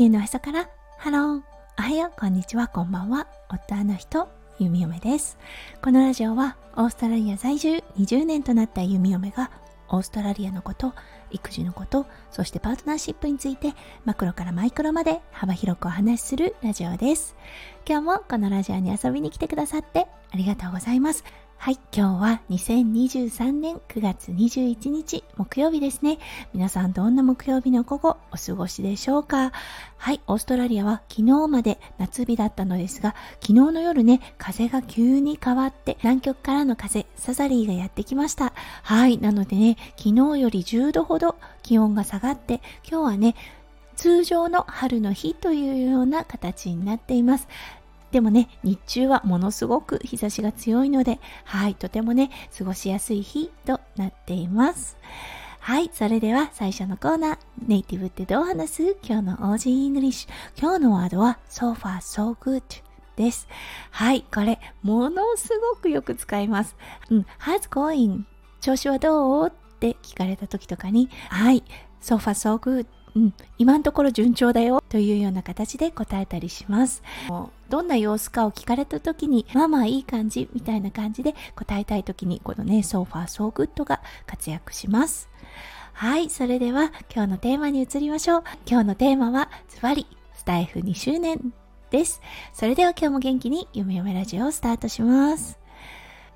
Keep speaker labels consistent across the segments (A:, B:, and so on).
A: 地球のへそからハローおはようこんにちはこんばんは夫の人ゆみおめです。このラジオはオーストラリア在住20年となったゆみおめがオーストラリアのこと育児のことそしてパートナーシップについてマクロからマイクロまで幅広くお話しするラジオです。今日もこのラジオに遊びに来てくださってありがとうございます。はい、今日は2023年9月21日木曜日ですね。皆さんどんな木曜日の午後お過ごしでしょうか？はい、オーストラリアは昨日まで夏日だったのですが、昨日の夜ね、風が急に変わって南極からの風、サザリーがやってきました。はい、なのでね、昨日より10度ほど気温が下がって、今日はね、通常の春の日というような形になっています。でもね、日中はものすごく日差しが強いので、はい、とてもね、過ごしやすい日となっています。はい、それでは最初のコーナー、ネイティブってどう話す？今日の Aussie English。今日のワードは so far so good です。はい、これ、ものすごくよく使います。うん、how's going? 調子はどう？って聞かれた時とかに、はい、so far so good うん、今のところ順調だよというような形で答えたりします。どんな様子かを聞かれた時に、まあまあいい感じみたいな感じで答えたい時に、このね、so far so good が活躍します。はい、それでは今日のテーマに移りましょう。今日のテーマはズバリスタイフ2周年です。それでは今日も元気に夢嫁ラジオをスタートします。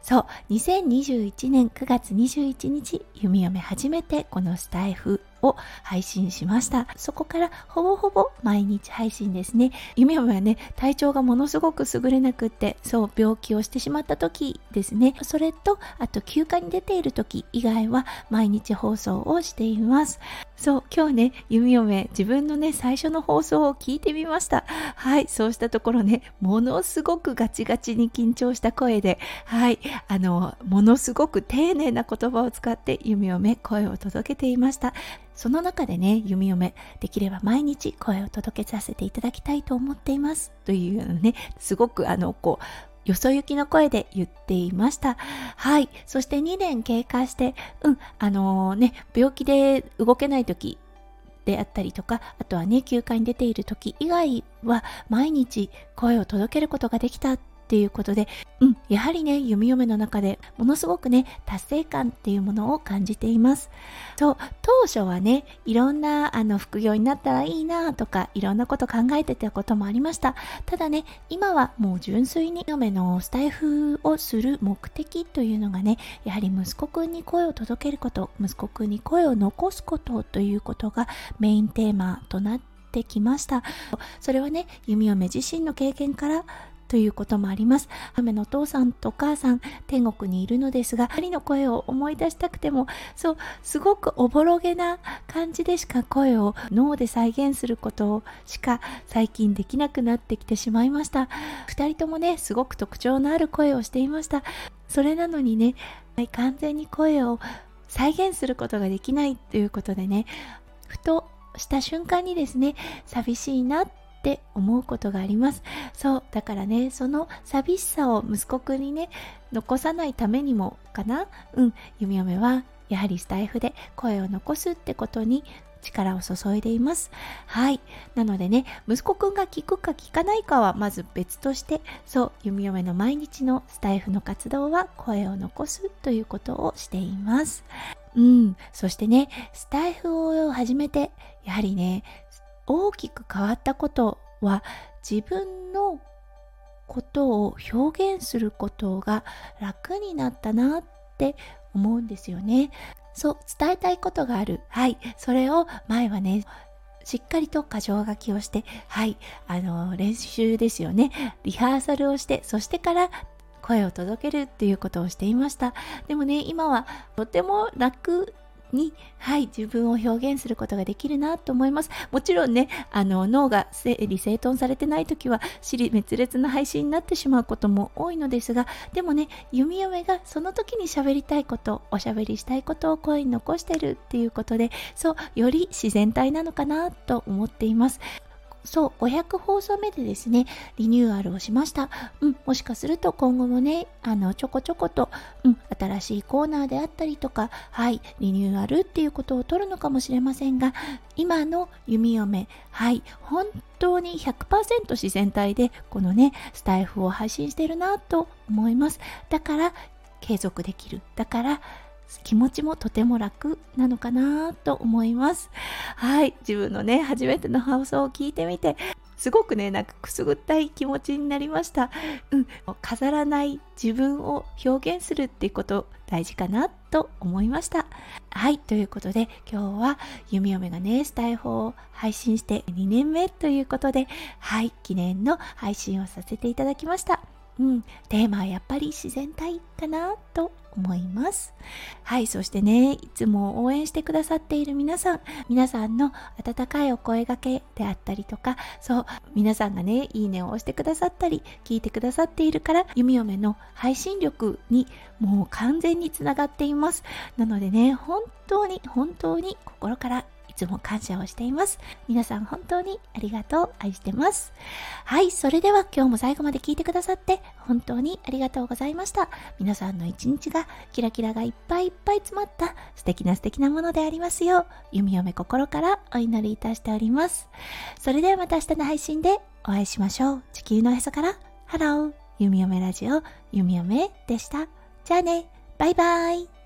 A: そう、2021年9月21日、弓嫁初めてこのスタイフを配信しました。そこからほぼほぼ毎日配信ですね。夢はね、体調がものすごく優れなくって、そう、病気をしてしまった時ですね。それと、あと休暇に出ている時以外は毎日放送をしています。そう、今日ね、弓嫁、自分のね、最初の放送を聞いてみました。はい、そうしたところね、ものすごくガチガチに緊張した声で、はい、あの、ものすごく丁寧な言葉を使って弓嫁、声を届けていました。その中でね、弓嫁、できれば毎日声を届けさせていただきたいと思っています。というね、すごくあの、こう、よそ行きの声で言っていました。はい。そして2年経過して、うん、あのー、ね、病気で動けない時であったりとか、あとはね、休暇に出ている時以外は毎日声を届けることができたっていうことで、うん、やはりね、弓嫁の中でものすごくね、達成感っていうものを感じています。そう、当初はね、いろんなあの副業になったらいいなとか、いろんなこと考えてたこともありました。ただね、今はもう純粋に嫁のスタイフをする目的というのがね、やはり息子くんに声を届けること、息子くんに声を残すことということがメインテーマとなってきました。それはね、弓嫁自身の経験からということもあります。雨のお父さんとお母さん、天国にいるのですが、二人の声を思い出したくても、そう、すごくおぼろげな感じでしか声を脳で再現することしか最近できなくなってきてしまいました。二人ともね、すごく特徴のある声をしていました。それなのにね、完全に声を再現することができないということでね、ふとした瞬間にですね、寂しいなってって思うことがあります。そう、だからね、その寂しさを息子くんにね、残さないためにもかな。うん、弓嫁はやはりスタイフで声を残すってことに力を注いでいます。はい。なのでね、息子くんが聞くか聞かないかはまず別として、そう、弓嫁の毎日のスタイフの活動は声を残すということをしています。うん。そしてね、スタイフを始めて、やはりね、大きく変わったことは自分のことを表現することが楽になったなって思うんですよね。そう、伝えたいことがある。はい。それを前はね、しっかりと箇条書きをして、はい、あの、練習ですよね。リハーサルをして、そしてから声を届けるっていうことをしていました。でもね、今はとても楽に、はい、自分を表現することができるなと思います。もちろんね、あの、脳が整理整頓されてない時は、尻滅裂な配信になってしまうことも多いのですが、でもね、弓嫁がその時に喋りたいこと、おしゃべりしたいことを声に残してるっていうことで、そう、より自然体なのかなと思っています。そう、500放送目でですね、リニューアルをしました。うん、もしかすると今後もね、あの、ちょこちょこと、うん、新しいコーナーであったりとか、はい、リニューアルっていうことを取るのかもしれませんが、今の弓嫁、はい、本当に100%自然体で、このね、スタイフを配信してるなと思います。だから、継続できる。だから、気持ちもとても楽なのかなと思います。はい。自分のね、初めての放送を聞いてみて、すごくね、なんかくすぐったい気持ちになりました。うん。飾らない自分を表現するっていうこと大事かなと思いました。はい。ということで、今日は弓嫁がね、スタイフを配信して2年目ということで、はい。記念の配信をさせていただきました。うん、テーマはやっぱり自然体かなと思います。はい、そしてね、いつも応援してくださっている皆さん、皆さんの温かいお声掛けであったりとか、そう、皆さんがね、いいねを押してくださったり、聞いてくださっているから、弓嫁の配信力にもう完全につながっています。なのでね、本当に本当に心からいつも感謝をしています。皆さん本当にありがとう。愛してます。はい、それでは今日も最後まで聞いてくださって本当にありがとうございました。皆さんの一日がキラキラがいっぱいいっぱい詰まった素敵な素敵なものでありますよう、弓嫁心からお祈りいたしております。それではまた明日の配信でお会いしましょう。地球のへそから、ハロー、弓嫁ラジオ、弓嫁でした。じゃあね、バイバイ。